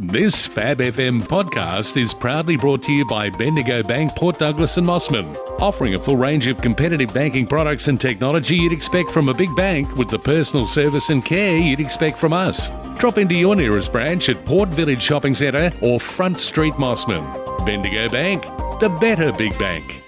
This Fab FM podcast is proudly brought to you by Bendigo Bank, Port Douglas and Mossman, offering a full range of competitive banking products and technology you'd expect from a big bank with the personal service and care you'd expect from us. Drop into your nearest branch at Port Village Shopping Centre or Front Street Mossman. Bendigo Bank, the better big bank.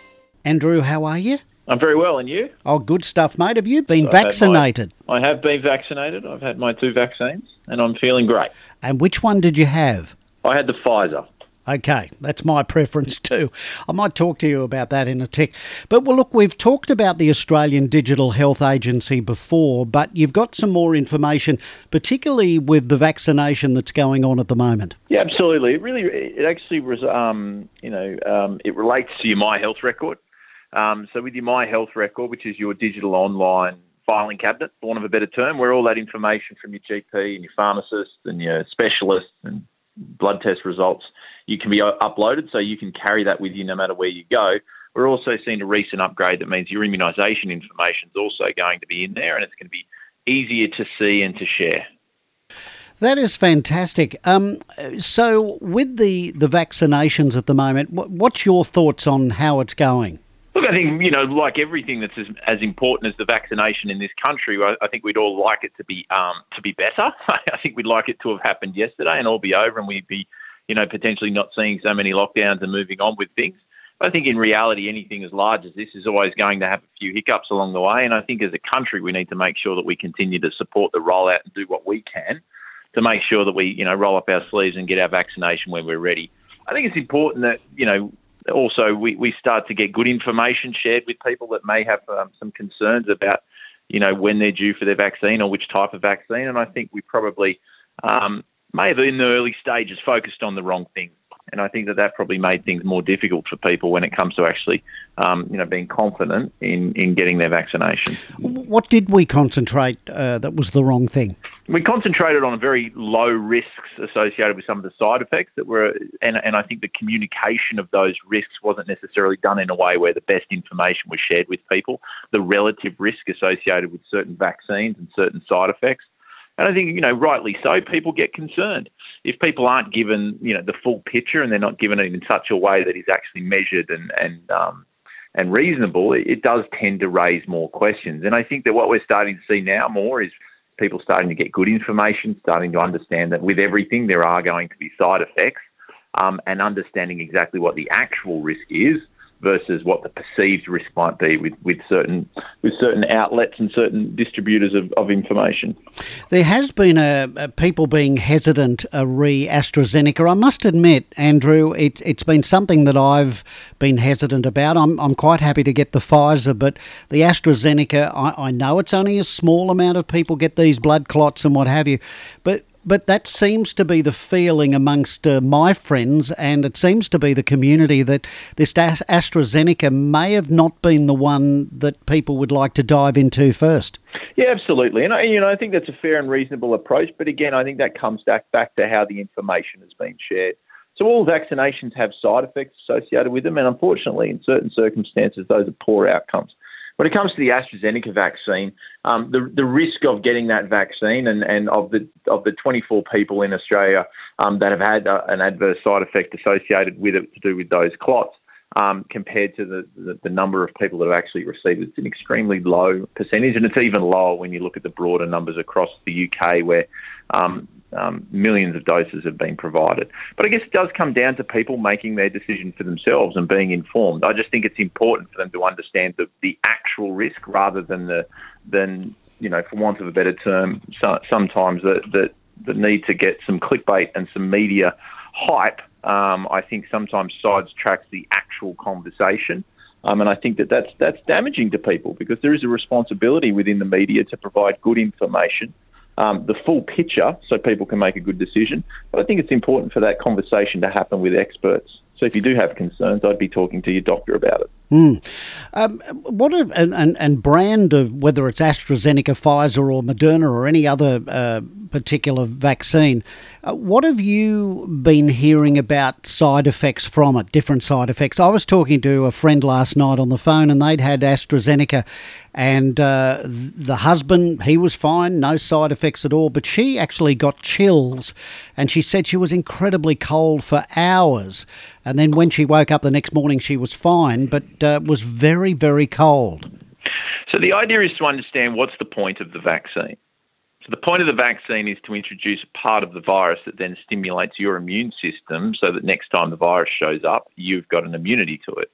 Andrew, how are you? I'm very well, and you? Oh, good stuff, mate. Have you been I've had my- vaccinated? I have been vaccinated. I've had my two vaccines, and I'm feeling great. And which one did you have? I had the Pfizer. Okay, that's my preference too. I might talk to you about that in a tick. But well, look, we've talked about the Australian Digital Health Agency before, but you've got some more information, particularly with the vaccination that's going on at the moment. Yeah, absolutely. It really, it actually was, um, you know, um, it relates to your My Health record. Um, so with your My Health record, which is your digital online filing cabinet, for want of a better term, where all that information from your GP and your pharmacist and your specialist and blood test results, you can be uploaded, so you can carry that with you no matter where you go. We're also seeing a recent upgrade that means your immunisation information is also going to be in there, and it's going to be easier to see and to share. That is fantastic. Um, so, with the, the vaccinations at the moment, what's your thoughts on how it's going? Look, I think you know, like everything that's as, as important as the vaccination in this country, I, I think we'd all like it to be um, to be better. I think we'd like it to have happened yesterday and all be over, and we'd be, you know, potentially not seeing so many lockdowns and moving on with things. But I think in reality, anything as large as this is always going to have a few hiccups along the way, and I think as a country, we need to make sure that we continue to support the rollout and do what we can to make sure that we, you know, roll up our sleeves and get our vaccination when we're ready. I think it's important that, you know, also we, we start to get good information shared with people that may have um, some concerns about, you know, when they're due for their vaccine or which type of vaccine. And I think we probably um, may have in the early stages focused on the wrong thing. And I think that that probably made things more difficult for people when it comes to actually, um, you know, being confident in, in getting their vaccination. What did we concentrate uh, that was the wrong thing? We concentrated on very low risks associated with some of the side effects that were, and, and I think the communication of those risks wasn't necessarily done in a way where the best information was shared with people. The relative risk associated with certain vaccines and certain side effects. And I think, you know, rightly so, people get concerned. If people aren't given, you know, the full picture and they're not given it in such a way that is actually measured and, and, um, and reasonable, it, it does tend to raise more questions. And I think that what we're starting to see now more is people starting to get good information, starting to understand that with everything there are going to be side effects, um, and understanding exactly what the actual risk is versus what the perceived risk might be with, with certain with certain outlets and certain distributors of, of information. There has been a, a people being hesitant re AstraZeneca. I must admit, Andrew, it, it's been something that I've been hesitant about. I'm, I'm quite happy to get the Pfizer, but the AstraZeneca, I, I know it's only a small amount of people get these blood clots and what have you, but but that seems to be the feeling amongst uh, my friends, and it seems to be the community that this AstraZeneca may have not been the one that people would like to dive into first. Yeah, absolutely, and I, you know I think that's a fair and reasonable approach. But again, I think that comes back back to how the information has been shared. So all vaccinations have side effects associated with them, and unfortunately, in certain circumstances, those are poor outcomes. When it comes to the AstraZeneca vaccine, um, the the risk of getting that vaccine and, and of the of the 24 people in Australia um, that have had uh, an adverse side effect associated with it to do with those clots, um, compared to the, the, the number of people that have actually received it, it's an extremely low percentage, and it's even lower when you look at the broader numbers across the UK, where um, um, millions of doses have been provided. But I guess it does come down to people making their decision for themselves and being informed. I just think it's important for them to understand the, the actual risk rather than the than you know, for want of a better term, so, sometimes the, the the need to get some clickbait and some media hype. Um, I think sometimes sides tracks the actual conversation. Um, and I think that that's, that's damaging to people because there is a responsibility within the media to provide good information um, the full picture so people can make a good decision. But I think it's important for that conversation to happen with experts. So if you do have concerns, I'd be talking to your doctor about it. Mm. Um, what a, and, and brand of whether it's AstraZeneca, Pfizer, or Moderna, or any other uh, particular vaccine, uh, what have you been hearing about side effects from it? Different side effects. I was talking to a friend last night on the phone, and they'd had AstraZeneca, and uh, the husband he was fine, no side effects at all, but she actually got chills, and she said she was incredibly cold for hours. And then when she woke up the next morning, she was fine, but uh, was very, very cold. So the idea is to understand what's the point of the vaccine. So the point of the vaccine is to introduce part of the virus that then stimulates your immune system so that next time the virus shows up, you've got an immunity to it.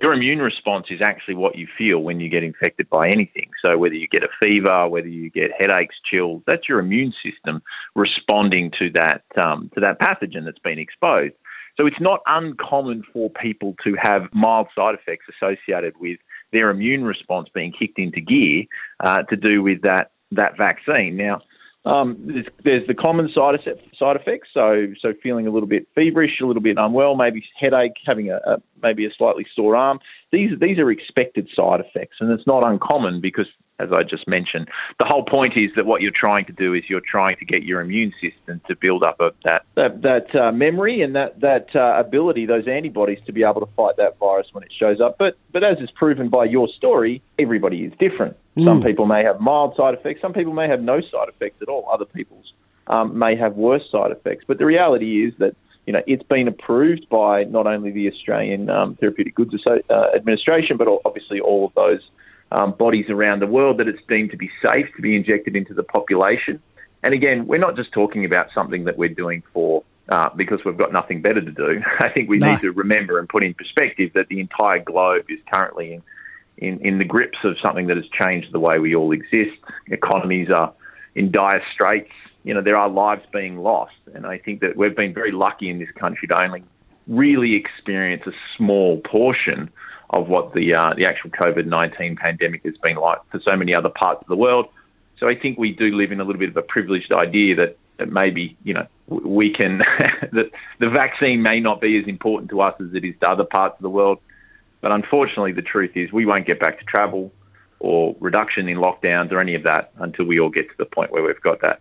Your immune response is actually what you feel when you get infected by anything. So whether you get a fever, whether you get headaches, chills, that's your immune system responding to that um, to that pathogen that's been exposed. So it's not uncommon for people to have mild side effects associated with their immune response being kicked into gear uh, to do with that that vaccine. Now, um, there's, there's, the common side side effects, so so feeling a little bit feverish, a little bit unwell, maybe headache, having a, a maybe a slightly sore arm. These these are expected side effects, and it's not uncommon because as I just mentioned. The whole point is that what you're trying to do is you're trying to get your immune system to build up a, that that, that uh, memory and that that uh, ability, those antibodies, to be able to fight that virus when it shows up. But but as is proven by your story, everybody is different. Mm. Some people may have mild side effects. Some people may have no side effects at all. Other people's um, may have worse side effects. But the reality is that you know, it's been approved by not only the Australian um, Therapeutic Goods uh, Administration, but obviously all of those um, bodies around the world that it's deemed to be safe to be injected into the population. And again, we're not just talking about something that we're doing for uh, because we've got nothing better to do. I think we no. need to remember and put in perspective that the entire globe is currently in, in, in the grips of something that has changed the way we all exist. Economies are in dire straits. You know, there are lives being lost. And I think that we've been very lucky in this country to only really experience a small portion of what the uh, the actual COVID nineteen pandemic has been like for so many other parts of the world. So I think we do live in a little bit of a privileged idea that, that maybe you know we can that the vaccine may not be as important to us as it is to other parts of the world. But unfortunately, the truth is we won't get back to travel or reduction in lockdowns or any of that until we all get to the point where we've got that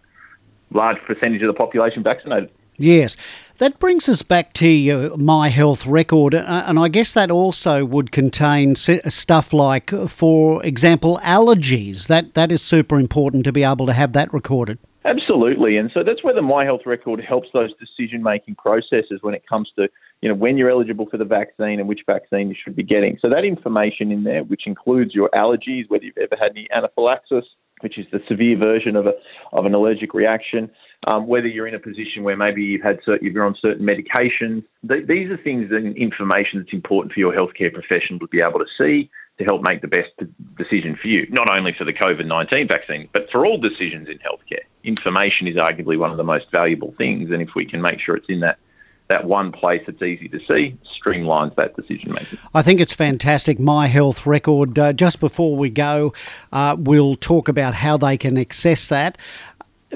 large percentage of the population vaccinated. Yes. That brings us back to your My Health record, uh, and I guess that also would contain stuff like, for example, allergies. That that is super important to be able to have that recorded. Absolutely, and so that's where the My Health record helps those decision-making processes when it comes to you know when you're eligible for the vaccine and which vaccine you should be getting. So that information in there, which includes your allergies, whether you've ever had any anaphylaxis, which is the severe version of a of an allergic reaction. Um, whether you're in a position where maybe you've had certain, you're on certain medications, th- these are things and information that's important for your healthcare professional to be able to see to help make the best decision for you. Not only for the COVID nineteen vaccine, but for all decisions in healthcare. Information is arguably one of the most valuable things, and if we can make sure it's in that that one place that's easy to see streamlines that decision making. I think it's fantastic. My Health Record. Uh, just before we go, uh, we'll talk about how they can access that.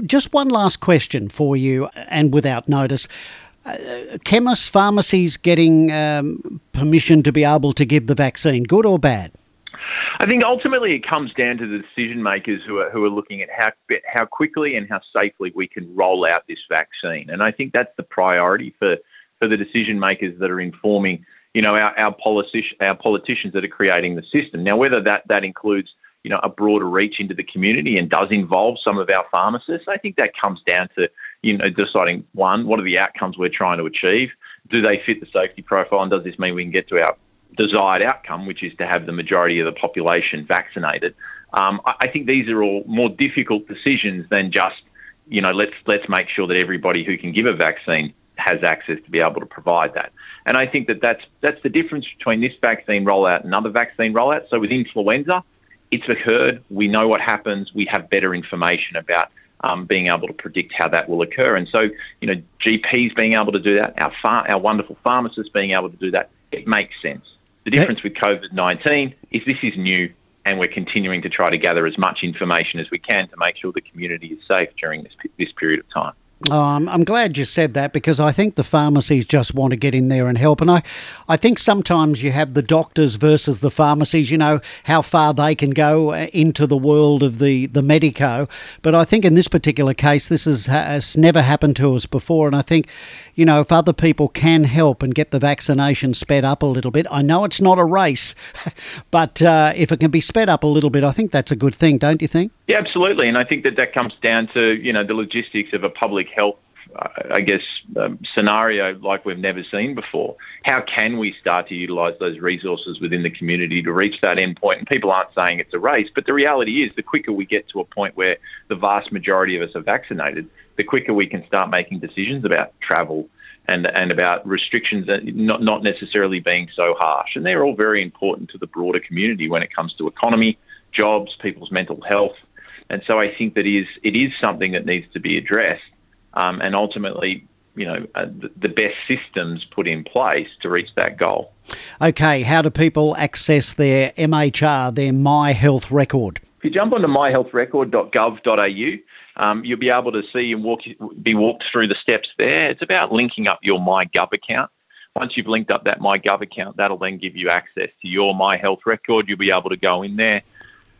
Just one last question for you, and without notice. Uh, chemists, pharmacies getting um, permission to be able to give the vaccine, good or bad? I think ultimately it comes down to the decision makers who are, who are looking at how, how quickly and how safely we can roll out this vaccine. And I think that's the priority for, for the decision makers that are informing, you know, our, our, our politicians that are creating the system. Now, whether that, that includes, you know, a broader reach into the community and does involve some of our pharmacists, I think that comes down to, you know, deciding one, what are the outcomes we're trying to achieve? Do they fit the safety profile? And does this mean we can get to our desired outcome, which is to have the majority of the population vaccinated. Um, I, I think these are all more difficult decisions than just, you know, let's let's make sure that everybody who can give a vaccine has access to be able to provide that. And I think that that's that's the difference between this vaccine rollout and other vaccine rollouts. So with influenza, it's occurred. We know what happens. We have better information about um, being able to predict how that will occur. And so, you know, GPs being able to do that, our far, our wonderful pharmacists being able to do that, it makes sense. The difference with COVID 19 is this is new and we're continuing to try to gather as much information as we can to make sure the community is safe during this, this period of time. Oh, I'm, I'm glad you said that because I think the pharmacies just want to get in there and help. And I, I think sometimes you have the doctors versus the pharmacies, you know, how far they can go uh, into the world of the, the medico. But I think in this particular case, this has, has never happened to us before. And I think, you know, if other people can help and get the vaccination sped up a little bit, I know it's not a race, but uh, if it can be sped up a little bit, I think that's a good thing, don't you think? Yeah, absolutely. And I think that that comes down to, you know, the logistics of a public health, uh, I guess, um, scenario like we've never seen before. How can we start to utilise those resources within the community to reach that endpoint? And people aren't saying it's a race, but the reality is the quicker we get to a point where the vast majority of us are vaccinated, the quicker we can start making decisions about travel, and and about restrictions not not necessarily being so harsh. And they're all very important to the broader community when it comes to economy, jobs, people's mental health, and so I think that is it is something that needs to be addressed, um, and ultimately, you know, uh, the, best systems put in place to reach that goal. Okay, how do people access their MHR, their My Health Record? If you jump onto myhealthrecord.gov.au, um, you'll be able to see and walk, be walked through the steps there. It's about linking up your MyGov account. Once you've linked up that MyGov account, that'll then give you access to your My Health Record. You'll be able to go in there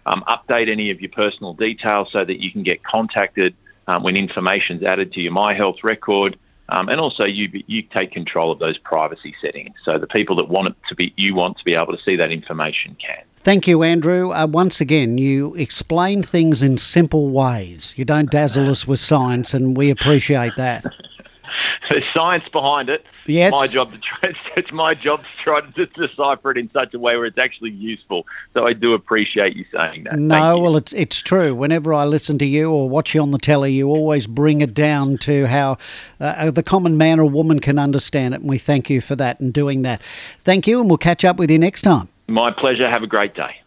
um, update any of your personal details so that you can get contacted um, when information's added to your My Health record. Um, and also, you you take control of those privacy settings, so the people that want it to be you want to be able to see that information can. Thank you, Andrew. Uh, once again, you explain things in simple ways. You don't dazzle us with science, and we appreciate that. There's science behind it. Yes. My job to try, it's my job to try to decipher it in such a way where it's actually useful. So I do appreciate you saying that. No, well, it's it's true. Whenever I listen to you or watch you on the telly, you always bring it down to how uh, the common man or woman can understand it, and we thank you for that and doing that. Thank you, and we'll catch up with you next time. My pleasure. Have a great day.